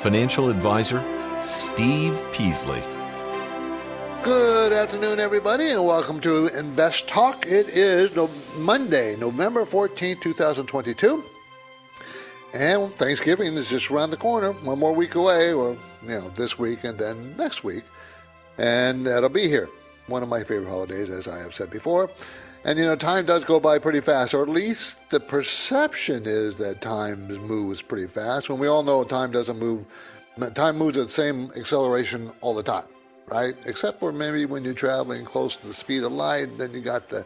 Financial Advisor, Steve Peasley. Good afternoon, everybody, and welcome to Invest Talk. It is no- Monday, November 14th, 2022. And Thanksgiving is just around the corner, one more week away, or, you know, this week and then next week. And that'll be here. One of my favorite holidays, as I have said before. And, you know, time does go by pretty fast, or at least the perception is that time moves pretty fast, when we all know time doesn't move, time moves at the same acceleration all the time, right? Except for maybe when you're traveling close to the speed of light, then you got the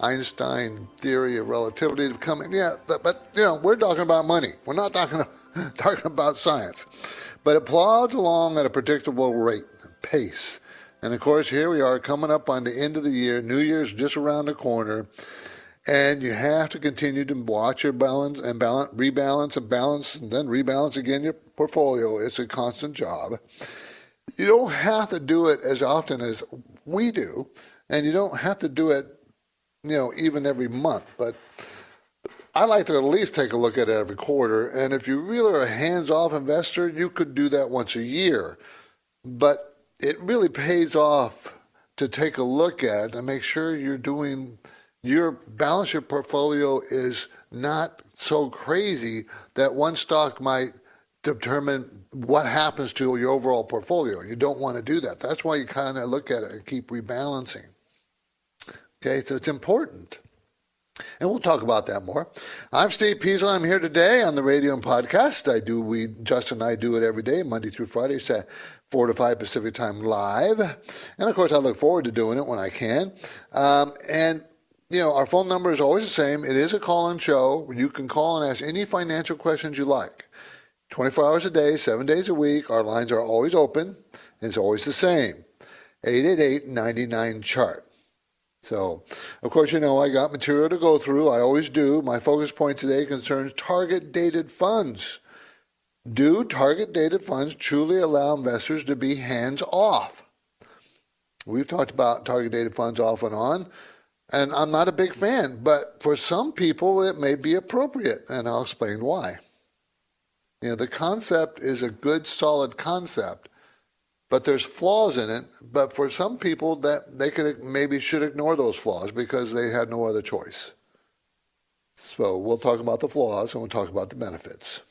Einstein theory of relativity in. Yeah, but you know, we're talking about money. We're not talking talking about science. But it plods along at a predictable rate, and pace. And of course, here we are coming up on the end of the year. New Year's just around the corner. And you have to continue to watch your balance and balance, rebalance and balance, and then rebalance again your portfolio. It's a constant job. You don't have to do it as often as we do, and you don't have to do it you know, even every month. But I like to at least take a look at it every quarter. And if you really are a hands off investor, you could do that once a year. But it really pays off to take a look at and make sure you're doing your balance your portfolio is not so crazy that one stock might determine what happens to your overall portfolio. You don't want to do that. That's why you kind of look at it and keep rebalancing. Okay, so it's important. And we'll talk about that more. I'm Steve Peasley. I'm here today on the radio and podcast. I do we Justin and I do it every day, Monday through Friday, at four to five Pacific time live. And of course I look forward to doing it when I can. Um, and you know, our phone number is always the same. It is a call-in show. You can call and ask any financial questions you like. 24 hours a day, seven days a week. Our lines are always open. It's always the same. 888-99-CHART. So, of course, you know I got material to go through. I always do. My focus point today concerns target dated funds. Do target dated funds truly allow investors to be hands off? We've talked about target dated funds off and on, and I'm not a big fan, but for some people it may be appropriate, and I'll explain why. You know, the concept is a good, solid concept but there's flaws in it. But for some people, that they could maybe should ignore those flaws because they had no other choice. So we'll talk about the flaws and we'll talk about the benefits.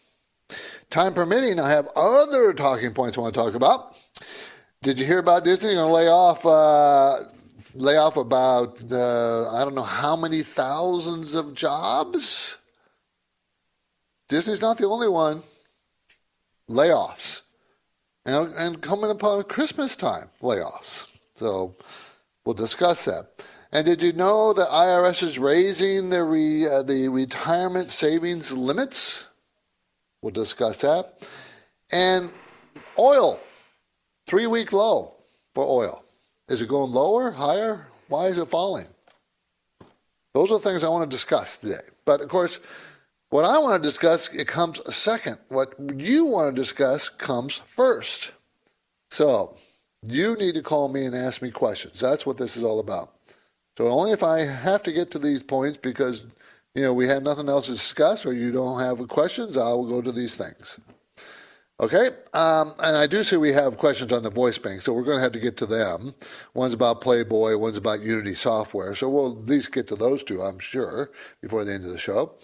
Time permitting, I have other talking points I want to talk about. Did you hear about Disney going to lay off uh, lay off about uh, I don't know how many thousands of jobs? Disney's not the only one. Layoffs and, and coming upon Christmas time layoffs. So we'll discuss that. And did you know that IRS is raising the re, uh, the retirement savings limits? We'll discuss that. And oil, three week low for oil. Is it going lower, higher? Why is it falling? Those are the things I want to discuss today. But of course, what I want to discuss, it comes second. What you want to discuss comes first. So you need to call me and ask me questions. That's what this is all about. So only if I have to get to these points because you know we have nothing else to discuss or you don't have questions, I will go to these things. Okay, um, and I do see we have questions on the voice bank, so we're going to have to get to them. One's about Playboy, one's about Unity software, so we'll at least get to those two, I'm sure, before the end of the show.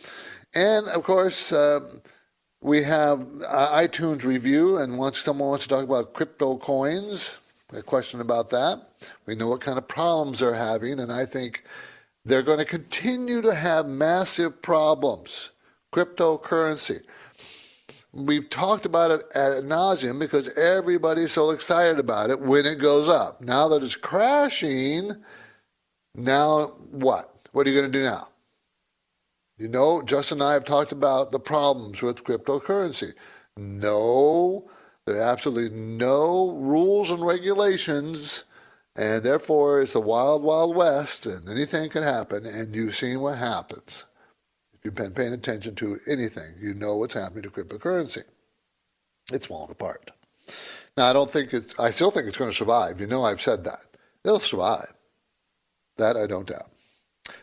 And of course, um, we have uh, iTunes review, and once someone wants to talk about crypto coins, a question about that. We know what kind of problems they're having, and I think they're going to continue to have massive problems. Cryptocurrency. We've talked about it ad nauseum because everybody's so excited about it when it goes up. Now that it's crashing, now what? What are you going to do now? You know, Justin and I have talked about the problems with cryptocurrency. No, There are absolutely no rules and regulations, and therefore it's a wild, wild west, and anything can happen, and you've seen what happens. If you've been paying attention to anything, you know what's happening to cryptocurrency. It's falling apart. Now, I don't think it's, I still think it's going to survive. You know, I've said that. It'll survive. That I don't doubt.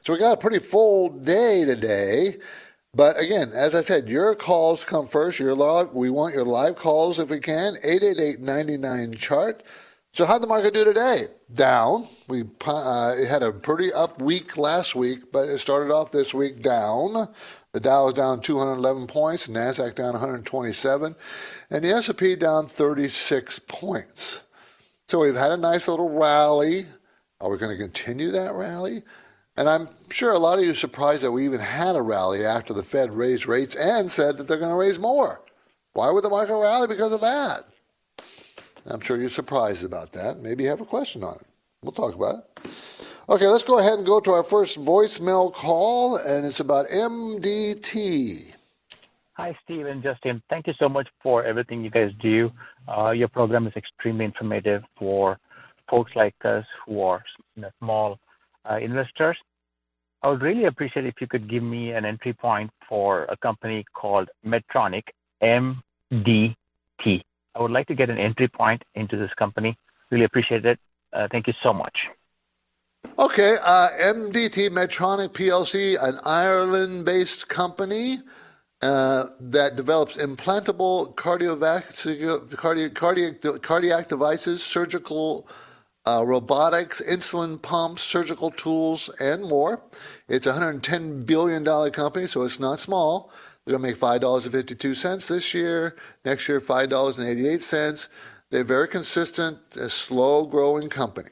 So we got a pretty full day today. But again, as I said, your calls come first. Your live, we want your live calls if we can. 888-99 chart. So how'd the market do today? Down. We uh, had a pretty up week last week, but it started off this week down. The Dow is down 211 points, Nasdaq down 127, and the S&P down 36 points. So we've had a nice little rally. Are we going to continue that rally? And I'm sure a lot of you are surprised that we even had a rally after the Fed raised rates and said that they're going to raise more. Why would the market rally because of that? I'm sure you're surprised about that. Maybe you have a question on it. We'll talk about it. Okay, let's go ahead and go to our first voicemail call, and it's about MDT. Hi, Steve and Justin. Thank you so much for everything you guys do. Uh, your program is extremely informative for folks like us who are you know, small uh, investors. I would really appreciate if you could give me an entry point for a company called Medtronic, MDT. I would like to get an entry point into this company. Really appreciate it. Uh, thank you so much. Okay, uh, MDT Medtronic PLC, an Ireland based company uh, that develops implantable cardiovascular, cardiac, cardiac devices, surgical uh, robotics, insulin pumps, surgical tools, and more. It's a $110 billion company, so it's not small. They're going to make $5.52 this year. Next year, $5.88. They're very consistent, a slow growing company.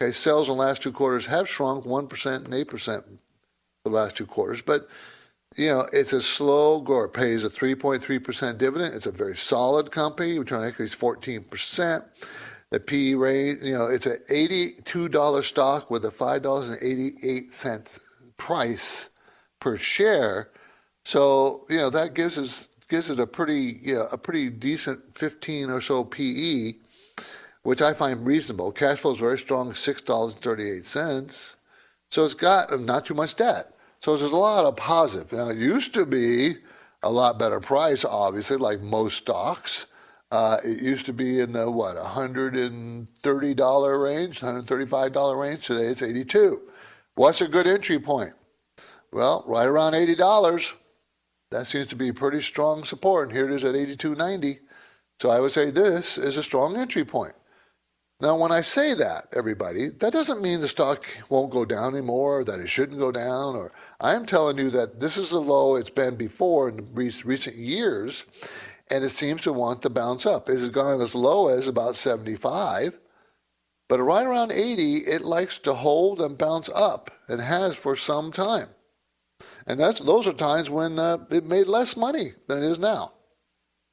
Okay, sales in the last two quarters have shrunk 1% and 8% the last two quarters, but you know, it's a slow grower. It pays a 3.3% dividend. It's a very solid company. Return on equity is 14%. The PE rate, you know, it's an $82 stock with a $5.88 price per share. So, you know, that gives us gives it a pretty, you know, a pretty decent 15 or so PE, which I find reasonable. Cash flow is very strong, $6.38. So it's got not too much debt. So there's a lot of positive. Now, it used to be a lot better price, obviously, like most stocks. Uh, it used to be in the what $130 range, $135 range. Today it's 82. What's a good entry point? Well, right around $80. That seems to be pretty strong support, and here it is at 82.90. So I would say this is a strong entry point. Now, when I say that, everybody, that doesn't mean the stock won't go down anymore, or that it shouldn't go down, or I'm telling you that this is the low it's been before in recent years, and it seems to want to bounce up. It has gone as low as about 75, but right around 80, it likes to hold and bounce up and has for some time. And that's, those are times when uh, it made less money than it is now.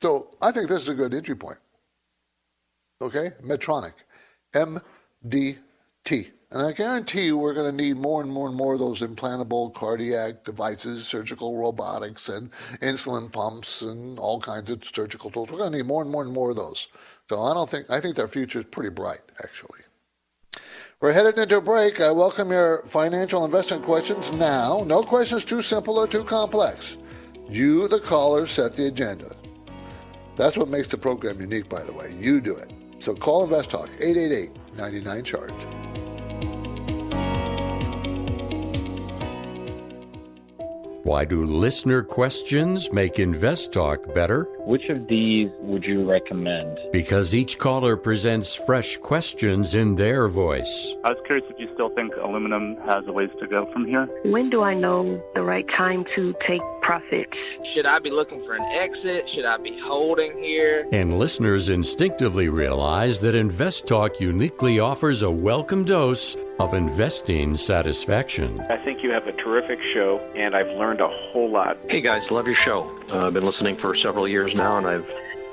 So I think this is a good entry point. Okay? Medtronic. MDT. And I guarantee you, we're going to need more and more and more of those implantable cardiac devices, surgical robotics, and insulin pumps, and all kinds of surgical tools. We're going to need more and more and more of those. So I don't think I think their future is pretty bright, actually. We're headed into a break. I welcome your financial investment questions now. No questions too simple or too complex. You, the caller, set the agenda. That's what makes the program unique, by the way. You do it. So call Invest Talk 888 99 Chart. Why do listener questions make Invest Talk better? Which of these would you recommend? Because each caller presents fresh questions in their voice. I was curious if you still think aluminum has a ways to go from here. When do I know the right time to take profits? Should I be looking for an exit? Should I be holding here? And listeners instinctively realize that Invest Talk uniquely offers a welcome dose of investing satisfaction. I think you have a terrific show, and I've learned a whole lot. Hey guys, love your show. Uh, I've been listening for several years now, and I've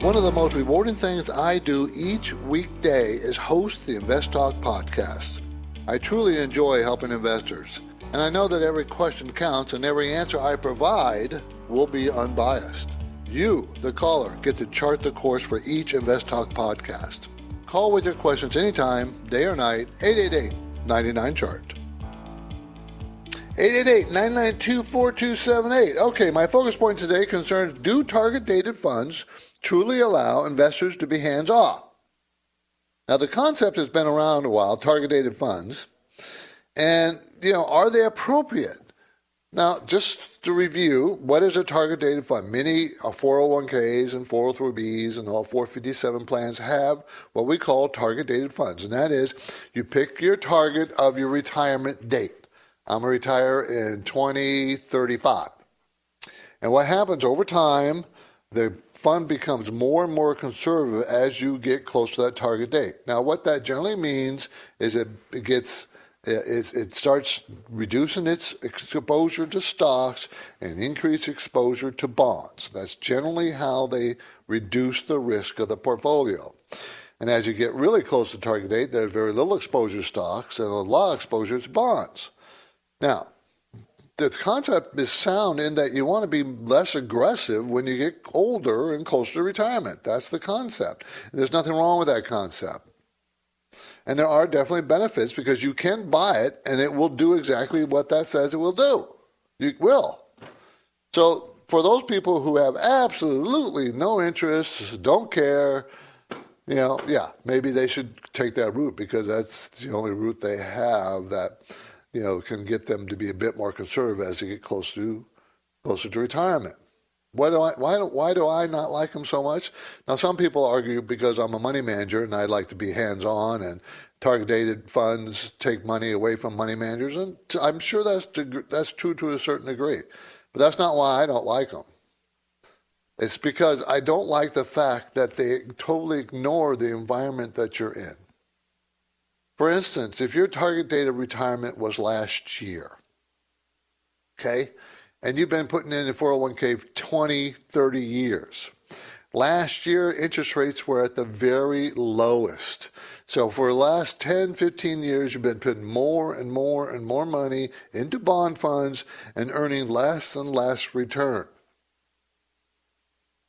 One of the most rewarding things I do each weekday is host the Invest Talk podcast. I truly enjoy helping investors, and I know that every question counts and every answer I provide will be unbiased. You, the caller, get to chart the course for each Invest Talk podcast. Call with your questions anytime, day or night, 888 99 Chart. 888-992-4278. Okay, my focus point today concerns do target dated funds truly allow investors to be hands off? Now, the concept has been around a while, target dated funds. And, you know, are they appropriate? Now, just to review, what is a target dated fund? Many uh, 401ks and 403bs and all 457 plans have what we call target dated funds. And that is you pick your target of your retirement date. I'm going to retire in 2035. And what happens over time, the fund becomes more and more conservative as you get close to that target date. Now, what that generally means is it, gets it, it starts reducing its exposure to stocks and increase exposure to bonds. That's generally how they reduce the risk of the portfolio. And as you get really close to target date, there's very little exposure to stocks and a lot of exposure to bonds. Now, the concept is sound in that you want to be less aggressive when you get older and closer to retirement. That's the concept. And there's nothing wrong with that concept. And there are definitely benefits because you can buy it and it will do exactly what that says it will do. You will. So for those people who have absolutely no interest, don't care, you know, yeah, maybe they should take that route because that's the only route they have that you know, can get them to be a bit more conservative as they get close to closer to retirement. Why do I why do, why do I not like them so much? Now, some people argue because I'm a money manager and I like to be hands on and target funds take money away from money managers, and I'm sure that's that's true to a certain degree, but that's not why I don't like them. It's because I don't like the fact that they totally ignore the environment that you're in. For instance, if your target date of retirement was last year, okay, and you've been putting in a 401k for 20, 30 years, last year interest rates were at the very lowest. So for the last 10, 15 years, you've been putting more and more and more money into bond funds and earning less and less return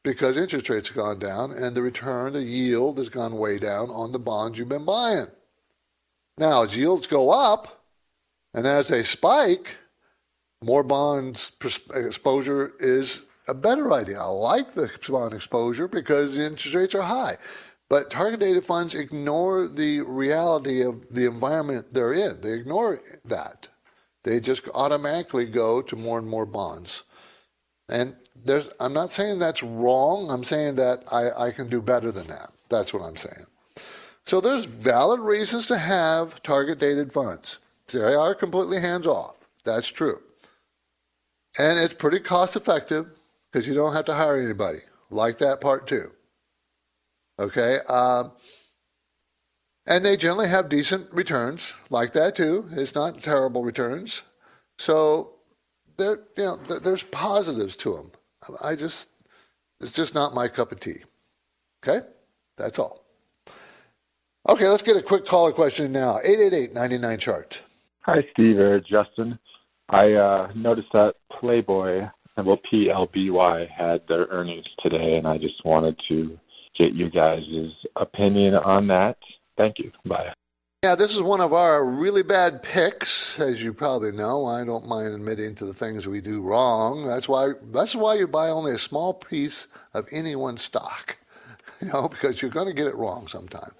because interest rates have gone down and the return, the yield has gone way down on the bonds you've been buying. Now, as yields go up and as they spike, more bonds exposure is a better idea. I like the bond exposure because the interest rates are high. But target dated funds ignore the reality of the environment they're in. They ignore that. They just automatically go to more and more bonds. And I'm not saying that's wrong. I'm saying that I, I can do better than that. That's what I'm saying. So there's valid reasons to have target dated funds. They are completely hands off. That's true. And it's pretty cost effective because you don't have to hire anybody. Like that part too. Okay. Um, and they generally have decent returns, like that too. It's not terrible returns. So there, you know, there's positives to them. I just, it's just not my cup of tea. Okay, that's all. Okay, let's get a quick caller question now. 888 chart. Hi, Steve or Justin. I uh, noticed that Playboy, well, PLBY, had their earnings today, and I just wanted to get you guys' opinion on that. Thank you. Bye. Yeah, this is one of our really bad picks, as you probably know. I don't mind admitting to the things we do wrong. That's why that's why you buy only a small piece of any one stock, you know, because you're going to get it wrong sometime.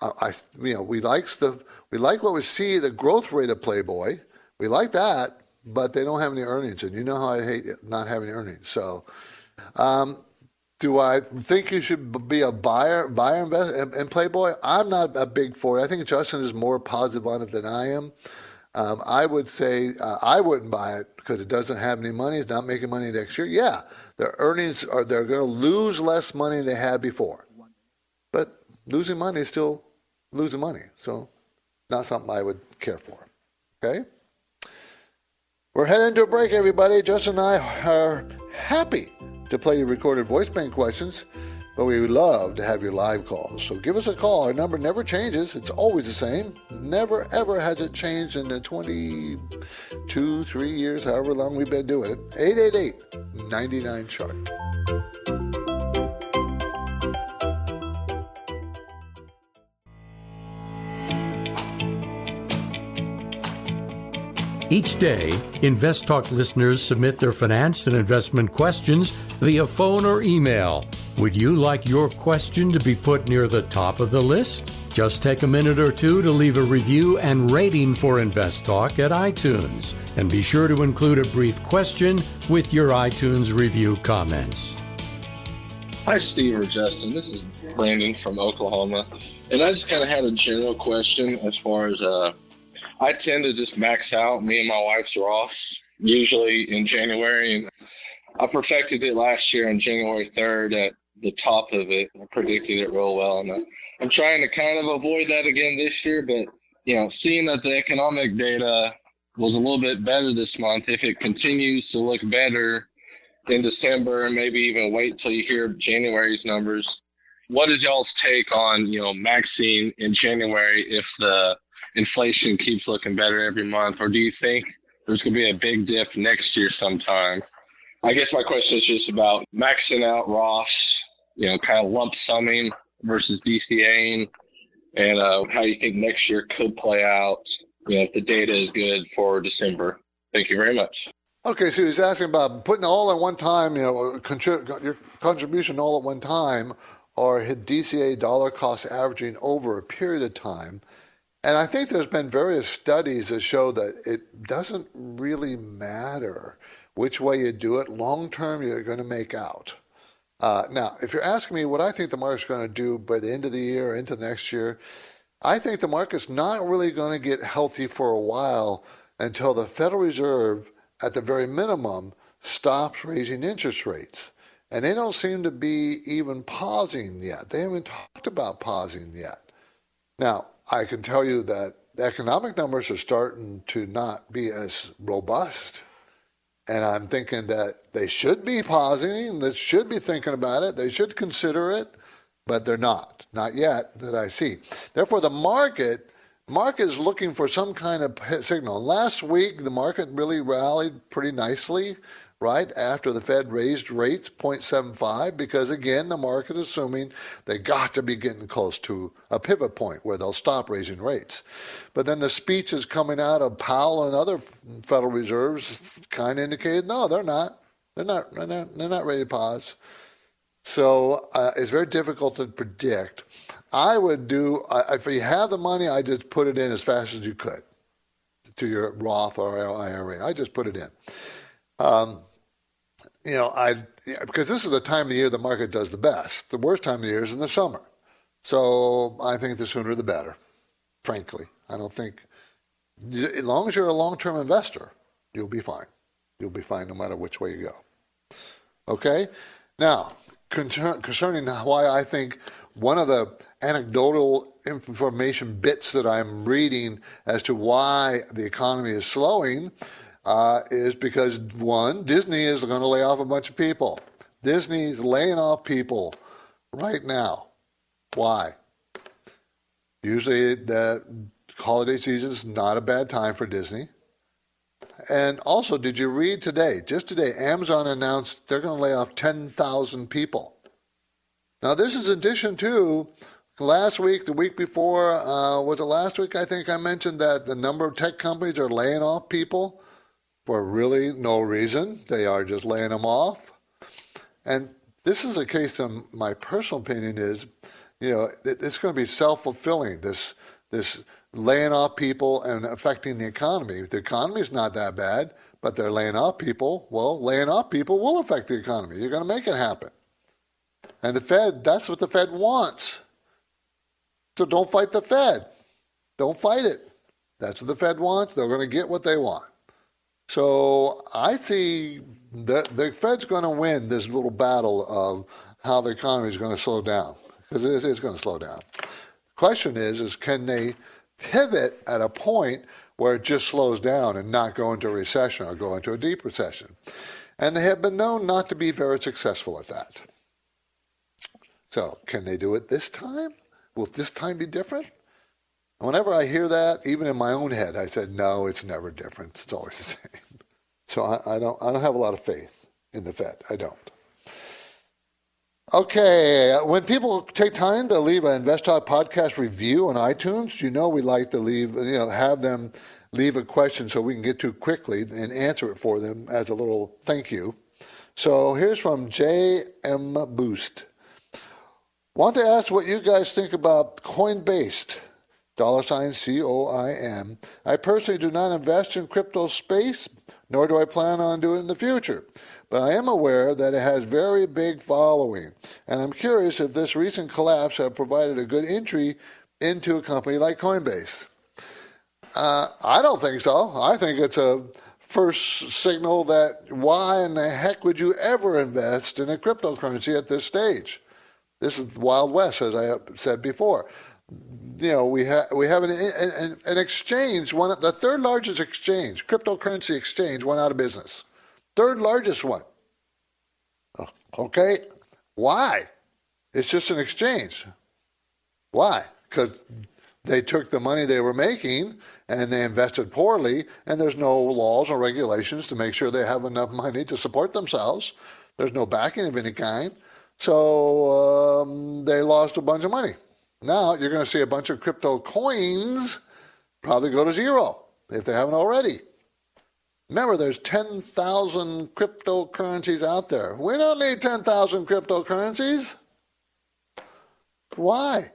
I, you know, we like the we like what we see the growth rate of Playboy. We like that, but they don't have any earnings, and you know how I hate not having earnings. So, um, do I think you should be a buyer buyer invest in, in Playboy? I'm not a big for it. I think Justin is more positive on it than I am. Um, I would say uh, I wouldn't buy it because it doesn't have any money. It's not making money next year. Yeah, their earnings are they're going to lose less money than they had before, but losing money is still losing money. So not something I would care for. Okay. We're heading to a break, everybody. Justin and I are happy to play your recorded voice bank questions, but we would love to have your live calls. So give us a call. Our number never changes, it's always the same. Never, ever has it changed in the 22, three years, however long we've been doing it. 888 99 chart. Each day, Invest Talk listeners submit their finance and investment questions via phone or email. Would you like your question to be put near the top of the list? Just take a minute or two to leave a review and rating for Invest Talk at iTunes. And be sure to include a brief question with your iTunes review comments. Hi, Steve or Justin. This is Brandon from Oklahoma. And I just kind of had a general question as far as uh, I tend to just max out me and my wife's Roth usually in January, and I perfected it last year on January 3rd at the top of it. I predicted it real well, and I'm trying to kind of avoid that again this year. But you know, seeing that the economic data was a little bit better this month, if it continues to look better in December, and maybe even wait till you hear January's numbers, what is y'all's take on you know maxing in January if the inflation keeps looking better every month, or do you think there's going to be a big dip next year sometime? I guess my question is just about maxing out Roths, you know, kind of lump summing versus DCAing, and uh, how you think next year could play out, you know, if the data is good for December. Thank you very much. Okay, so he's asking about putting all at one time, you know, contrib- your contribution all at one time, or hit DCA dollar cost averaging over a period of time. And I think there's been various studies that show that it doesn't really matter which way you do it. Long term, you're going to make out. Uh, now, if you're asking me what I think the market's going to do by the end of the year or into next year, I think the market's not really going to get healthy for a while until the Federal Reserve, at the very minimum, stops raising interest rates. And they don't seem to be even pausing yet. They haven't talked about pausing yet. Now, I can tell you that economic numbers are starting to not be as robust. And I'm thinking that they should be pausing, they should be thinking about it, they should consider it, but they're not, not yet that I see. Therefore, the market market is looking for some kind of signal. Last week, the market really rallied pretty nicely right after the Fed raised rates 0.75 because again the market is assuming they got to be getting close to a pivot point where they'll stop raising rates. But then the speeches coming out of Powell and other Federal Reserves kind of indicated no, they're not. They're not. They're not, they're not ready to pause. So uh, it's very difficult to predict. I would do if you have the money, I just put it in as fast as you could to your Roth or IRA. I just put it in. Um, you know, I because this is the time of the year the market does the best. The worst time of the year is in the summer. So I think the sooner the better. Frankly, I don't think as long as you're a long-term investor, you'll be fine. You'll be fine no matter which way you go. Okay. Now, concerning why I think one of the anecdotal information bits that I'm reading as to why the economy is slowing uh, is because one, Disney is going to lay off a bunch of people. Disney's laying off people right now. Why? Usually the holiday season is not a bad time for Disney. And also, did you read today, just today, Amazon announced they're going to lay off 10,000 people. Now, this is in addition to last week, the week before, uh, was it last week? I think I mentioned that the number of tech companies are laying off people for really no reason. They are just laying them off. And this is a case, in my personal opinion, is, you know, it's going to be self fulfilling. This this laying off people and affecting the economy. The economy is not that bad, but they're laying off people. Well, laying off people will affect the economy. You're going to make it happen. And the Fed, that's what the Fed wants. So don't fight the Fed. Don't fight it. That's what the Fed wants. They're going to get what they want. So I see the, the Fed's going to win this little battle of how the economy is going to slow down because it is going to slow down. Question is, is can they pivot at a point where it just slows down and not go into a recession or go into a deep recession? And they have been known not to be very successful at that. So, can they do it this time? Will this time be different? Whenever I hear that, even in my own head, I said, no, it's never different. It's always the same. So I, I don't, I don't have a lot of faith in the Fed. I don't. Okay, when people take time to leave an InvestTalk podcast review on iTunes, you know we like to leave, you know, have them leave a question so we can get to quickly and answer it for them as a little thank you. So here's from JM Boost. Want to ask what you guys think about Coinbase, dollar sign C O I N. I personally do not invest in crypto space, nor do I plan on doing it in the future. But I am aware that it has very big following, and I'm curious if this recent collapse have provided a good entry into a company like Coinbase. Uh, I don't think so. I think it's a first signal that why in the heck would you ever invest in a cryptocurrency at this stage? This is the Wild West, as I said before. You know, we have we have an, an, an exchange. One the third largest exchange, cryptocurrency exchange, went out of business. Third largest one. Oh, okay, why? It's just an exchange. Why? Because they took the money they were making and they invested poorly, and there's no laws or regulations to make sure they have enough money to support themselves. There's no backing of any kind. So um, they lost a bunch of money. Now you're going to see a bunch of crypto coins probably go to zero if they haven't already. Remember, there's 10,000 cryptocurrencies out there. We don't need 10,000 cryptocurrencies. Why?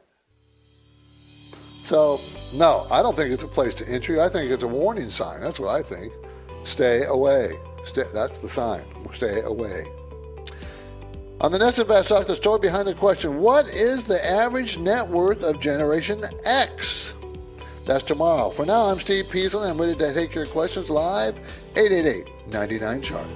So, no, I don't think it's a place to entry. I think it's a warning sign. That's what I think. Stay away. Stay, that's the sign. Stay away. On the next Invest Talk, the story behind the question What is the average net worth of Generation X? That's tomorrow. For now, I'm Steve Peasley. And I'm ready to take your questions live. 888 99 Chart.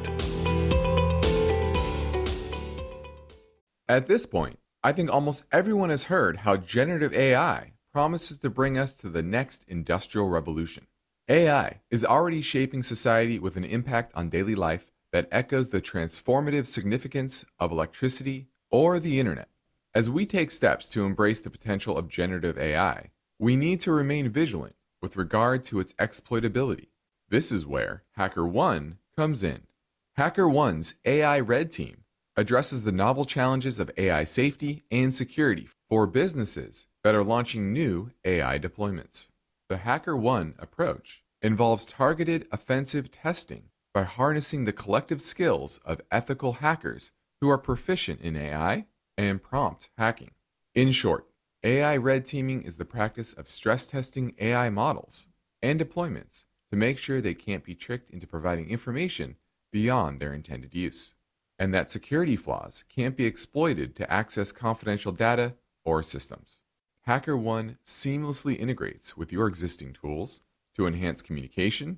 At this point, I think almost everyone has heard how generative AI promises to bring us to the next industrial revolution. AI is already shaping society with an impact on daily life that echoes the transformative significance of electricity or the internet. As we take steps to embrace the potential of generative AI, we need to remain vigilant with regard to its exploitability. This is where HackerOne comes in. HackerOne's AI Red Team addresses the novel challenges of AI safety and security for businesses that are launching new AI deployments. The HackerOne approach involves targeted offensive testing by harnessing the collective skills of ethical hackers who are proficient in AI and prompt hacking. In short, AI red teaming is the practice of stress testing AI models and deployments to make sure they can't be tricked into providing information beyond their intended use, and that security flaws can't be exploited to access confidential data or systems. HackerOne seamlessly integrates with your existing tools to enhance communication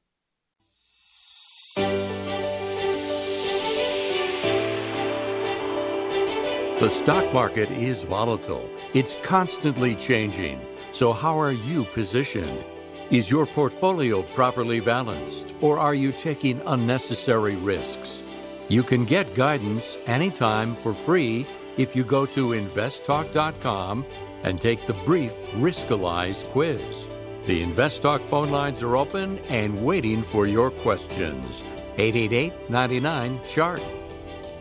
The stock market is volatile. It's constantly changing. So, how are you positioned? Is your portfolio properly balanced, or are you taking unnecessary risks? You can get guidance anytime for free if you go to investtalk.com and take the brief Riskalyze quiz. The InvestTalk phone lines are open and waiting for your questions. 888 99 Chart.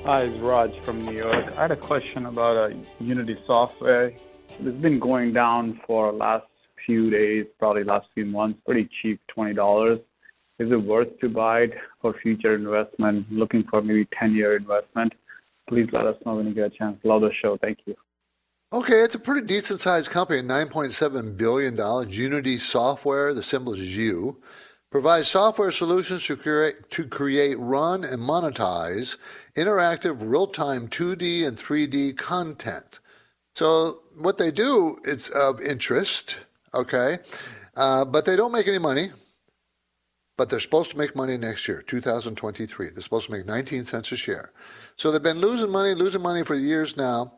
Hi, it's Raj from New York. I had a question about a Unity software. It's been going down for the last few days, probably last few months, pretty cheap, $20. Is it worth to buy it for future investment? Looking for maybe 10-year investment. please let us know when you get a chance. Love the show. Thank you. Okay, it's a pretty decent sized company, $9.7 billion. Unity Software, the symbol is U, provides software solutions to create, to create, run, and monetize interactive real time 2D and 3D content. So, what they do is of interest, okay, uh, but they don't make any money. But they're supposed to make money next year, 2023. They're supposed to make 19 cents a share. So they've been losing money, losing money for years now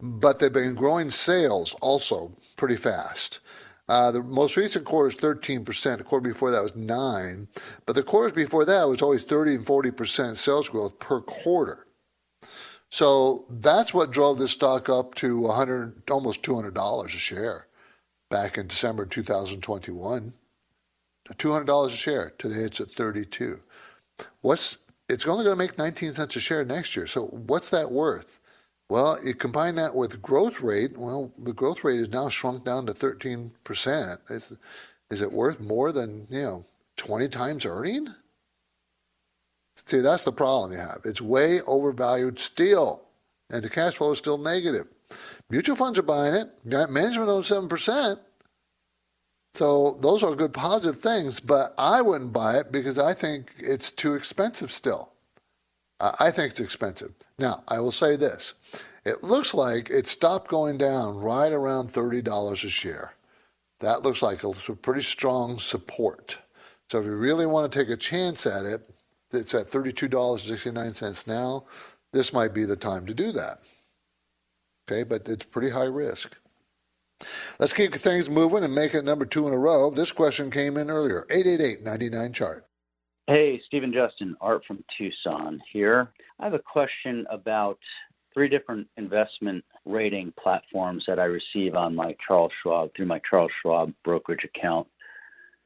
but they've been growing sales also pretty fast. Uh, the most recent quarter is 13%. The quarter before that was 9 But the quarters before that was always 30 and 40% sales growth per quarter. So that's what drove this stock up to 100, almost $200 a share back in December 2021. $200 a share. Today it's at 32. What's it's only going to make 19 cents a share next year. So what's that worth? Well, you combine that with growth rate. Well, the growth rate is now shrunk down to 13%. Is, is it worth more than, you know, 20 times earning? See, that's the problem you have. It's way overvalued still, and the cash flow is still negative. Mutual funds are buying it. Management owns 7%. So those are good positive things, but I wouldn't buy it because I think it's too expensive still. I think it's expensive. Now, I will say this. It looks like it stopped going down right around $30 a share. That looks like a pretty strong support. So if you really want to take a chance at it, it's at $32.69 now. This might be the time to do that. Okay, but it's pretty high risk. Let's keep things moving and make it number two in a row. This question came in earlier 888 99 chart. Hey, Stephen Justin, Art from Tucson here. I have a question about three different investment rating platforms that I receive on my Charles Schwab through my Charles Schwab brokerage account.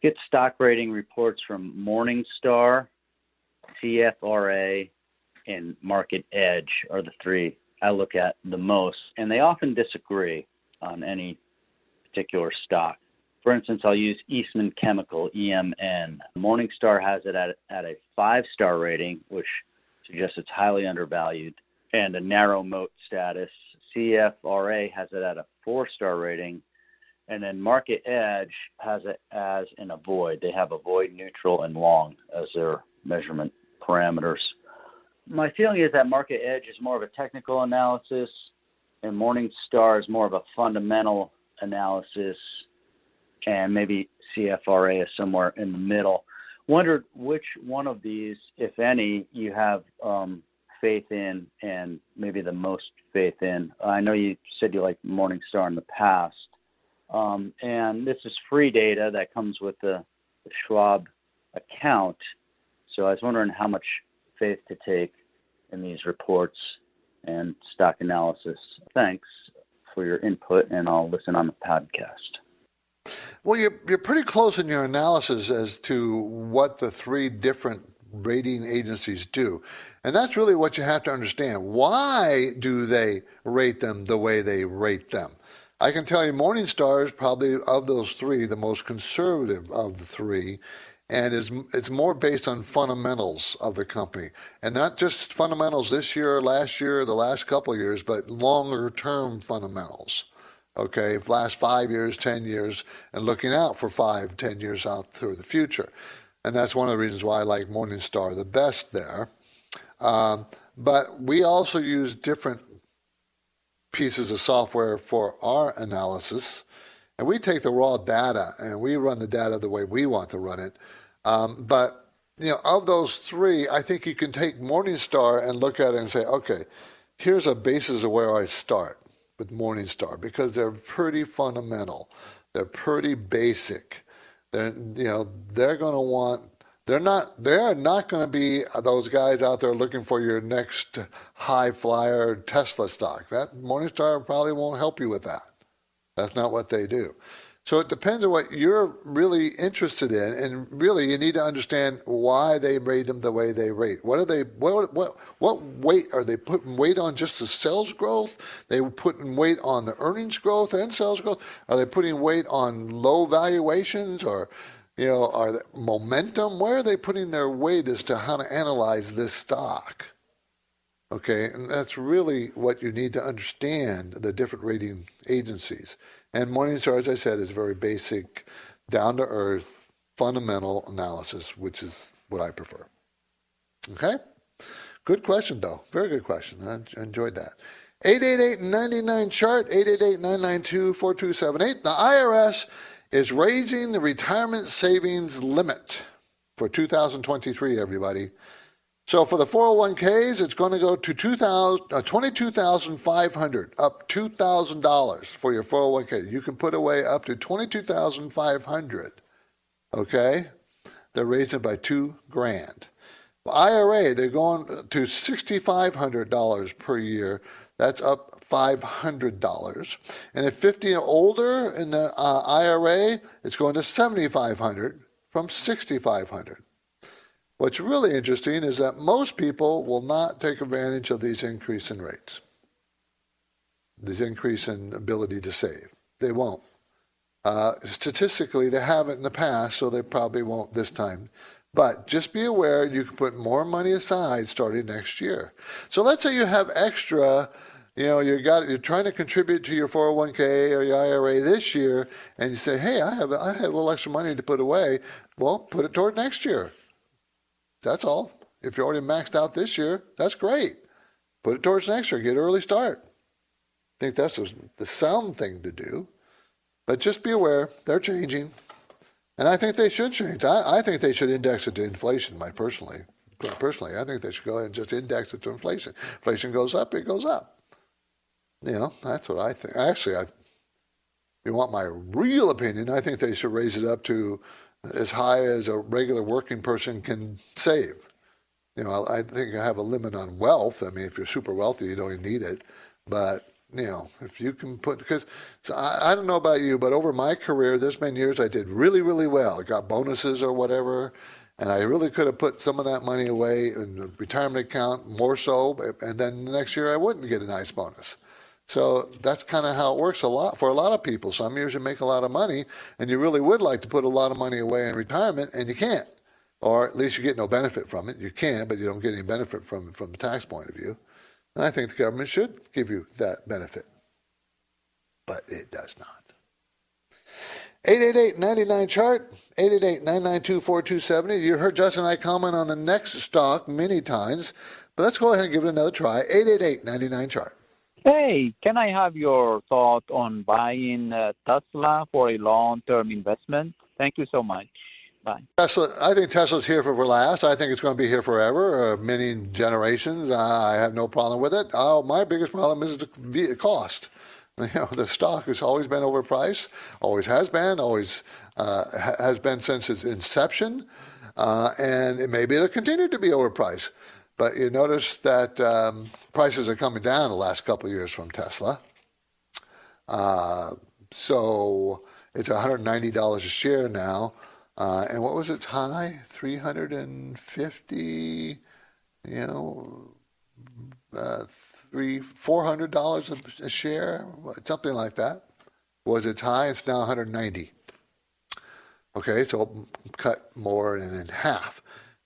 Get stock rating reports from Morningstar, CFRA, and Market Edge are the three I look at the most, and they often disagree on any particular stock. For instance, I'll use Eastman Chemical, EMN. Morningstar has it at, at a five star rating, which suggests it's highly undervalued, and a narrow moat status. CFRA has it at a four star rating, and then Market Edge has it as an avoid. They have avoid, neutral, and long as their measurement parameters. My feeling is that Market Edge is more of a technical analysis, and Morningstar is more of a fundamental analysis and maybe CFRA is somewhere in the middle. Wondered which one of these, if any, you have um, faith in and maybe the most faith in. I know you said you liked Morningstar in the past, um, and this is free data that comes with the, the Schwab account. So I was wondering how much faith to take in these reports and stock analysis. Thanks for your input, and I'll listen on the podcast. Well, you're, you're pretty close in your analysis as to what the three different rating agencies do. And that's really what you have to understand. Why do they rate them the way they rate them? I can tell you Morningstar is probably of those three the most conservative of the three and is it's more based on fundamentals of the company and not just fundamentals this year, last year, the last couple of years, but longer term fundamentals okay, last five years, 10 years, and looking out for five, 10 years out through the future. And that's one of the reasons why I like Morningstar the best there. Um, but we also use different pieces of software for our analysis. And we take the raw data and we run the data the way we want to run it. Um, but you know, of those three, I think you can take Morningstar and look at it and say, okay, here's a basis of where I start with Morningstar because they're pretty fundamental. They're pretty basic. They're you know they're going to want they're not they're not going to be those guys out there looking for your next high flyer Tesla stock. That Morningstar probably won't help you with that. That's not what they do. So it depends on what you're really interested in, and really you need to understand why they rate them the way they rate. What are they? What what what weight are they putting weight on? Just the sales growth? They were putting weight on the earnings growth and sales growth? Are they putting weight on low valuations or? You know, are momentum? Where are they putting their weight as to how to analyze this stock? Okay, and that's really what you need to understand the different rating agencies. And Morningstar, as I said, is a very basic, down to earth, fundamental analysis, which is what I prefer. Okay? Good question, though. Very good question. I enjoyed that. 888-99 chart 888-992-4278 the irs is raising the retirement savings limit for 2023 everybody so for the 401ks it's going to go to 2000 uh, 22500 up $2000 for your 401k you can put away up to 22500 okay? They're raising it by two grand. IRA, they're going to $6,500 per year. That's up $500. And at 50 and older in the uh, IRA, it's going to 7500 from 6500 What's really interesting is that most people will not take advantage of these increase in rates, these increase in ability to save. They won't. Uh, statistically, they haven't in the past, so they probably won't this time. But just be aware you can put more money aside starting next year. So let's say you have extra you know, you got you're trying to contribute to your 401k or your IRA this year, and you say, "Hey, I have I have a little extra money to put away." Well, put it toward next year. That's all. If you're already maxed out this year, that's great. Put it towards next year. Get an early start. I think that's the sound thing to do. But just be aware they're changing, and I think they should change. I, I think they should index it to inflation. My personally, personally, I think they should go ahead and just index it to inflation. Inflation goes up, it goes up. You know, that's what I think. Actually, I, if you want my real opinion, I think they should raise it up to as high as a regular working person can save. You know, I think I have a limit on wealth. I mean, if you're super wealthy, you don't even need it. But you know, if you can put, because so I, I don't know about you, but over my career, there's been years I did really, really well. I got bonuses or whatever, and I really could have put some of that money away in a retirement account more so, and then the next year I wouldn't get a nice bonus. So that's kind of how it works a lot for a lot of people. Some years you make a lot of money and you really would like to put a lot of money away in retirement and you can't. Or at least you get no benefit from it. You can, but you don't get any benefit from it from the tax point of view. And I think the government should give you that benefit. But it does not. 888-99 chart 888-992-4270 you heard justin and i comment on the next stock many times but let's go ahead and give it another try 888-99 chart Hey, can I have your thought on buying uh, Tesla for a long-term investment? Thank you so much. Bye. Tesla, I think Tesla's here for last. I think it's going to be here forever, uh, many generations. I have no problem with it. Uh, my biggest problem is the cost. You know, the stock has always been overpriced, always has been, always uh, has been since its inception, uh, and it, maybe it'll continue to be overpriced. But you notice that um, prices are coming down the last couple years from Tesla. Uh, so it's $190 a share now. Uh, and what was its high? 350, you know, uh, three, $400 a, a share, something like that. Was its high? It's now 190. Okay, so cut more than in half.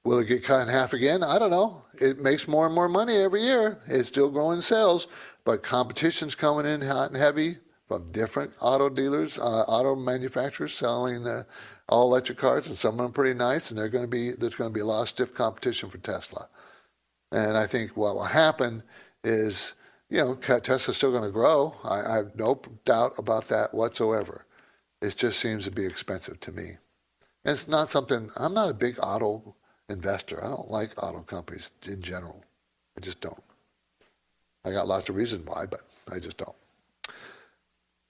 Will it get cut in half again? I don't know. It makes more and more money every year. It's still growing sales, but competition's coming in hot and heavy from different auto dealers, uh, auto manufacturers selling uh, all electric cars, and some of them pretty nice. And they're going to be there's going to be a lot of stiff competition for Tesla. And I think what will happen is, you know, Tesla's still going to grow. I, I have no doubt about that whatsoever. It just seems to be expensive to me. And it's not something. I'm not a big auto investor. I don't like auto companies in general. I just don't. I got lots of reasons why, but I just don't.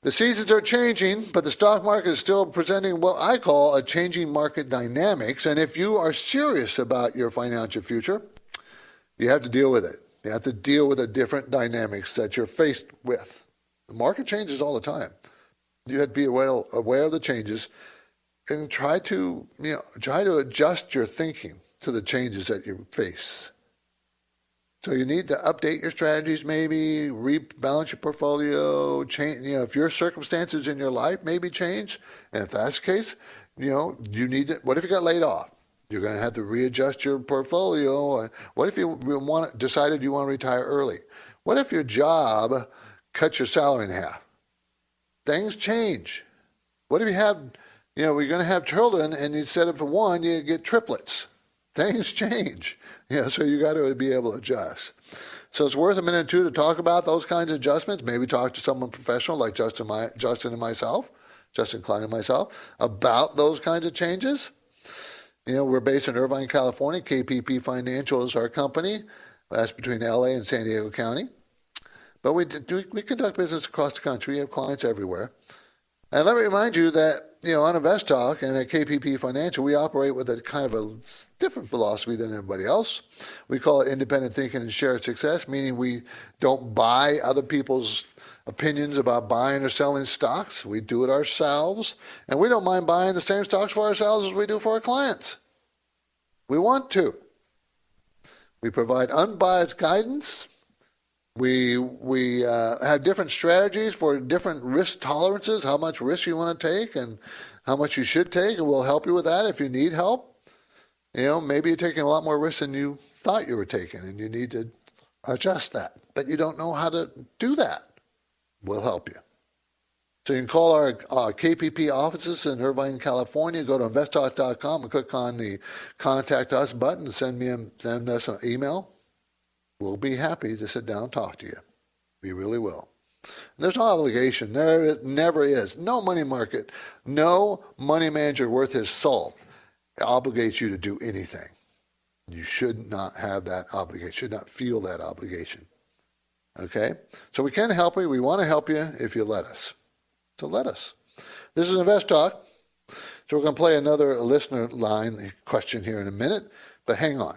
The seasons are changing, but the stock market is still presenting what I call a changing market dynamics. And if you are serious about your financial future, you have to deal with it. You have to deal with the different dynamics that you're faced with. The market changes all the time. You have to be aware, aware of the changes and try to you know try to adjust your thinking to the changes that you face. So you need to update your strategies, maybe rebalance your portfolio, change. You know, if your circumstances in your life maybe change, and if that's the case, you know, you need to. What if you got laid off? You're going to have to readjust your portfolio. What if you want decided you want to retire early? What if your job cuts your salary in half? Things change. What if you have, you know, we're going to have children, and instead of one, you get triplets. Things change. Yeah, so you got to be able to adjust. So it's worth a minute or two to talk about those kinds of adjustments. Maybe talk to someone professional like Justin, my, Justin and myself, Justin Klein and myself, about those kinds of changes. You know, we're based in Irvine, California. KPP Financial is our company. That's between LA and San Diego County. But we, we conduct business across the country. We have clients everywhere. And let me remind you that, you know, on Invest Talk and at KPP Financial, we operate with a kind of a different philosophy than everybody else. We call it independent thinking and shared success, meaning we don't buy other people's opinions about buying or selling stocks. We do it ourselves. And we don't mind buying the same stocks for ourselves as we do for our clients. We want to. We provide unbiased guidance we we uh, have different strategies for different risk tolerances, how much risk you want to take, and how much you should take, and we'll help you with that if you need help. You know, maybe you're taking a lot more risk than you thought you were taking, and you need to adjust that. But you don't know how to do that. We'll help you. So you can call our uh, KPP offices in Irvine, California. Go to investtalk.com and click on the Contact Us button and send me a, send us an email We'll be happy to sit down and talk to you. We really will. There's no obligation. There never is. No money market, no money manager worth his salt obligates you to do anything. You should not have that obligation, should not feel that obligation. Okay? So we can help you. We want to help you if you let us. So let us. This is Invest Talk. So we're going to play another listener line question here in a minute, but hang on.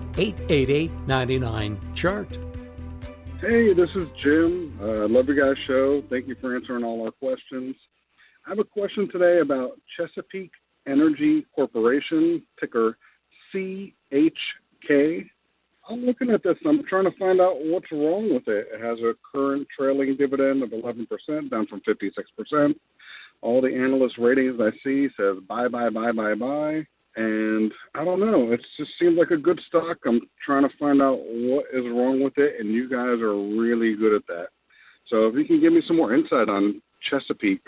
888 99 Chart. Hey, this is Jim. Uh, love your guys' show. Thank you for answering all our questions. I have a question today about Chesapeake Energy Corporation, ticker CHK. I'm looking at this. I'm trying to find out what's wrong with it. It has a current trailing dividend of 11%, down from 56%. All the analyst ratings I see says buy, buy, buy, buy, buy. And I don't know. It just seems like a good stock. I'm trying to find out what is wrong with it, and you guys are really good at that. So if you can give me some more insight on Chesapeake,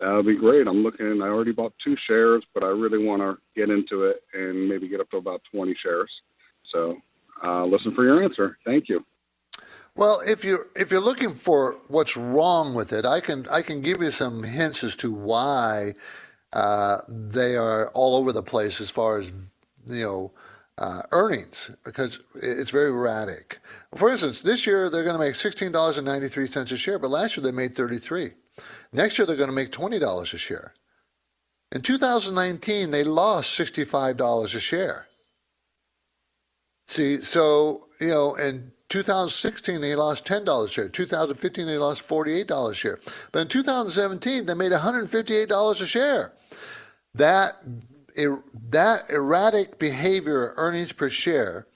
that would be great. I'm looking. I already bought two shares, but I really want to get into it and maybe get up to about 20 shares. So uh, listen for your answer. Thank you. Well, if you're if you're looking for what's wrong with it, I can I can give you some hints as to why uh, they are all over the place as far as you know uh, earnings because it's very erratic. For instance, this year they're going to make sixteen dollars and ninety three cents a share, but last year they made thirty three. Next year they're going to make twenty dollars a share. In 2019, they lost sixty-five dollars a share. See, so you know, and 2016, they lost $10 a share. 2015, they lost $48 a share. But in 2017, they made $158 a share. That, er, that erratic behavior, earnings per share,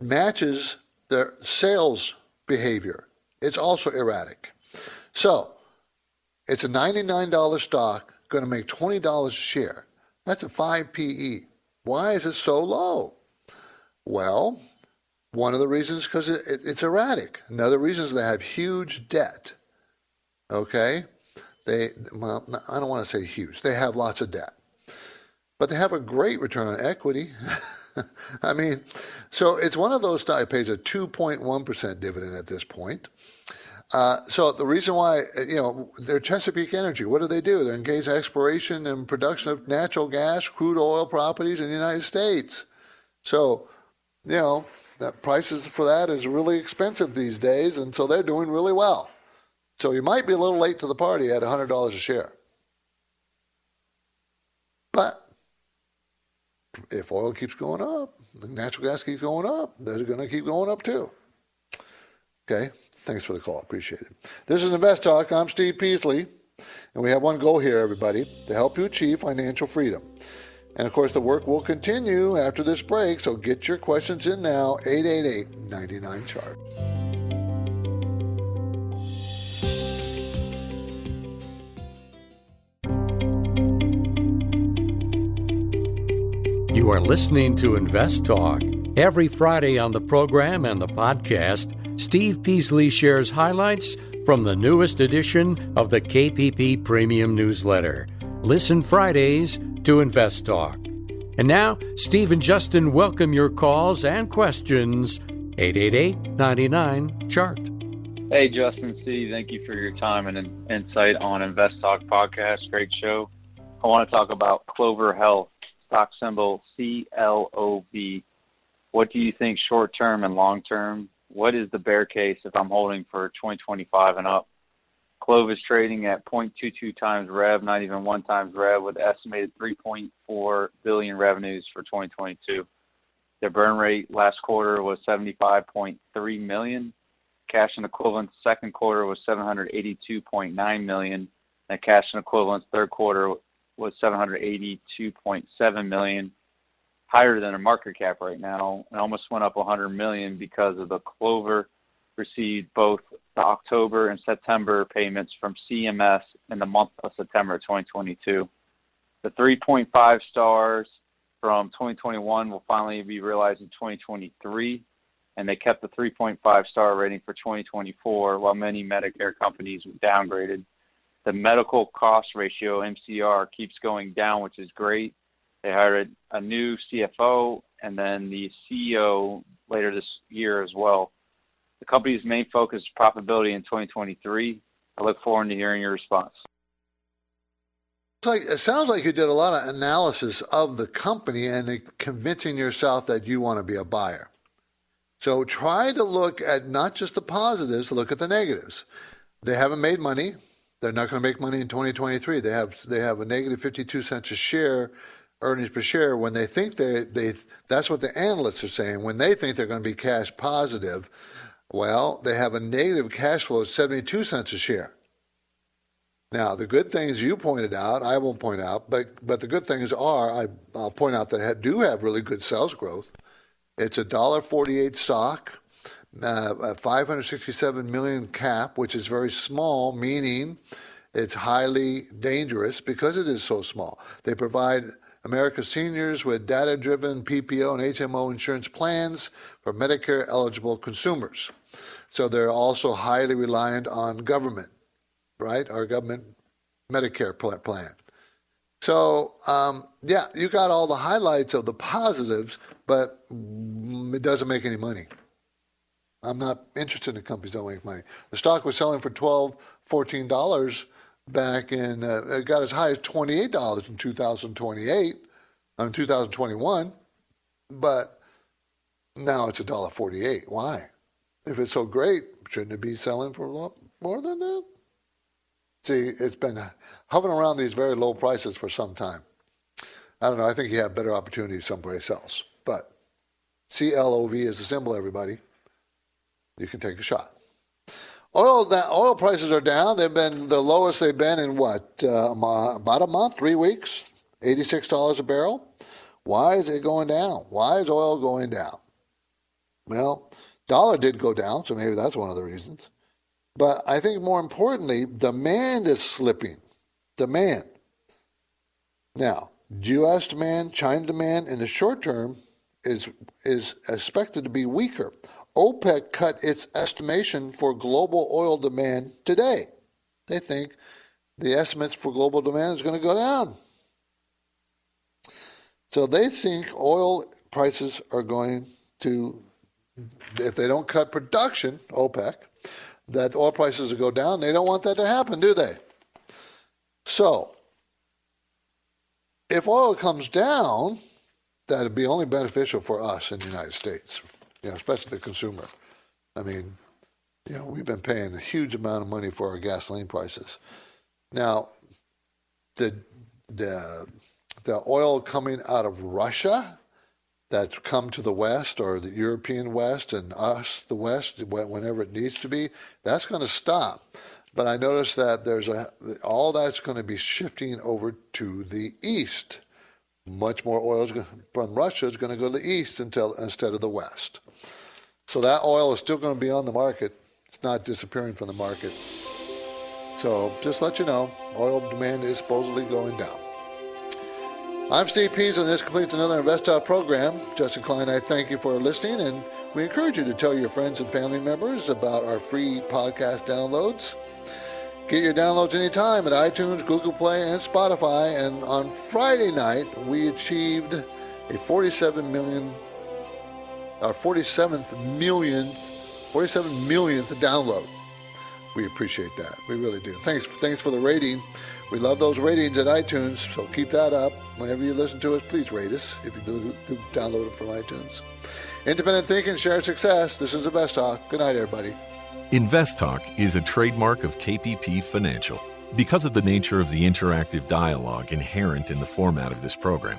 matches their sales behavior. It's also erratic. So, it's a $99 stock, going to make $20 a share. That's a 5 PE. Why is it so low? Well, one of the reasons because it, it, it's erratic. Another reason is they have huge debt. Okay, they well, I don't want to say huge. They have lots of debt, but they have a great return on equity. I mean, so it's one of those stocks that pays a 2.1% dividend at this point. Uh, so the reason why, you know, they're Chesapeake Energy. What do they do? They're engaged in exploration and production of natural gas, crude oil properties in the United States. So, you know, the prices for that is really expensive these days, and so they're doing really well. So you might be a little late to the party at $100 a share. But if oil keeps going up, natural gas keeps going up, they're going to keep going up too. Okay, thanks for the call. Appreciate it. This is Invest Talk. I'm Steve Peasley, and we have one goal here, everybody, to help you achieve financial freedom. And of course, the work will continue after this break, so get your questions in now 888 99 chart. You are listening to Invest Talk. Every Friday on the program and the podcast, Steve Peasley shares highlights from the newest edition of the KPP Premium Newsletter. Listen Fridays to Invest Talk. And now, Steve and Justin welcome your calls and questions. 888 99 Chart. Hey, Justin, C., thank you for your time and insight on Invest Talk podcast. Great show. I want to talk about Clover Health, stock symbol CLOV. What do you think short term and long term? What is the bear case if I'm holding for 2025 and up? Clove is trading at 0.22 times rev, not even one times rev, with estimated 3.4 billion revenues for 2022. Their burn rate last quarter was 75.3 million. Cash and equivalents second quarter was 782.9 million, and cash and equivalents third quarter was 782.7 million, higher than a market cap right now, and almost went up 100 million because of the Clover received both the October and September payments from CMS in the month of September 2022. The 3.5 stars from 2021 will finally be realized in 2023, and they kept the 3.5 star rating for 2024, while many Medicare companies downgraded. The medical cost ratio (MCR) keeps going down, which is great. They hired a new CFO and then the CEO later this year as well. The company's main focus is profitability in 2023. I look forward to hearing your response. Like it sounds like you did a lot of analysis of the company and convincing yourself that you want to be a buyer. So try to look at not just the positives, look at the negatives. They haven't made money. They're not going to make money in 2023. They have they have a negative 52 cents a share earnings per share when they think they they that's what the analysts are saying when they think they're going to be cash positive well they have a negative cash flow of 72 cents a share. Now the good things you pointed out i won't point out but but the good things are I, i'll point out that do have really good sales growth. It's a dollar 48 stock uh, 567 million cap which is very small meaning it's highly dangerous because it is so small. They provide America's seniors with data driven PPO and HMO insurance plans for Medicare eligible consumers. So they're also highly reliant on government, right? Our government Medicare plan. So, um, yeah, you got all the highlights of the positives, but it doesn't make any money. I'm not interested in companies that don't make money. The stock was selling for $12, $14 back in, uh, it got as high as $28 in 2028, in 2021, but now it's $1.48. Why? If it's so great, shouldn't it be selling for a lot more than that? See, it's been hovering around these very low prices for some time. I don't know. I think you have better opportunities someplace else. But CLOV is the symbol, everybody. You can take a shot. Oil that oil prices are down. They've been the lowest they've been in what uh, about a month, three weeks. Eighty-six dollars a barrel. Why is it going down? Why is oil going down? Well, dollar did go down, so maybe that's one of the reasons. But I think more importantly, demand is slipping. Demand. Now, U.S. demand, China demand in the short term is is expected to be weaker. OPEC cut its estimation for global oil demand today. They think the estimates for global demand is going to go down. So they think oil prices are going to, if they don't cut production, OPEC, that oil prices will go down. They don't want that to happen, do they? So, if oil comes down, that'd be only beneficial for us in the United States, you know, especially the consumer. I mean, you know, we've been paying a huge amount of money for our gasoline prices. Now, the the the oil coming out of Russia that's come to the West or the European West and us, the West, whenever it needs to be, that's going to stop. But I notice that there's a all that's going to be shifting over to the east. Much more oil from Russia is going to go to the east until instead of the west. So that oil is still going to be on the market. It's not disappearing from the market. So just let you know, oil demand is supposedly going down. I'm Steve Pease, and this completes another InvestTalk program. Justin Klein, I thank you for listening, and we encourage you to tell your friends and family members about our free podcast downloads. Get your downloads anytime at iTunes, Google Play, and Spotify. And on Friday night, we achieved a 47 million, our 47th million, 47 millionth download. We appreciate that. We really do. Thanks, thanks for the rating. We love those ratings at iTunes, so keep that up. Whenever you listen to us, please rate us if you do, do download it from iTunes. Independent thinking, share success. This is Invest talk. Good night, everybody. Invest Talk is a trademark of KPP Financial. Because of the nature of the interactive dialogue inherent in the format of this program,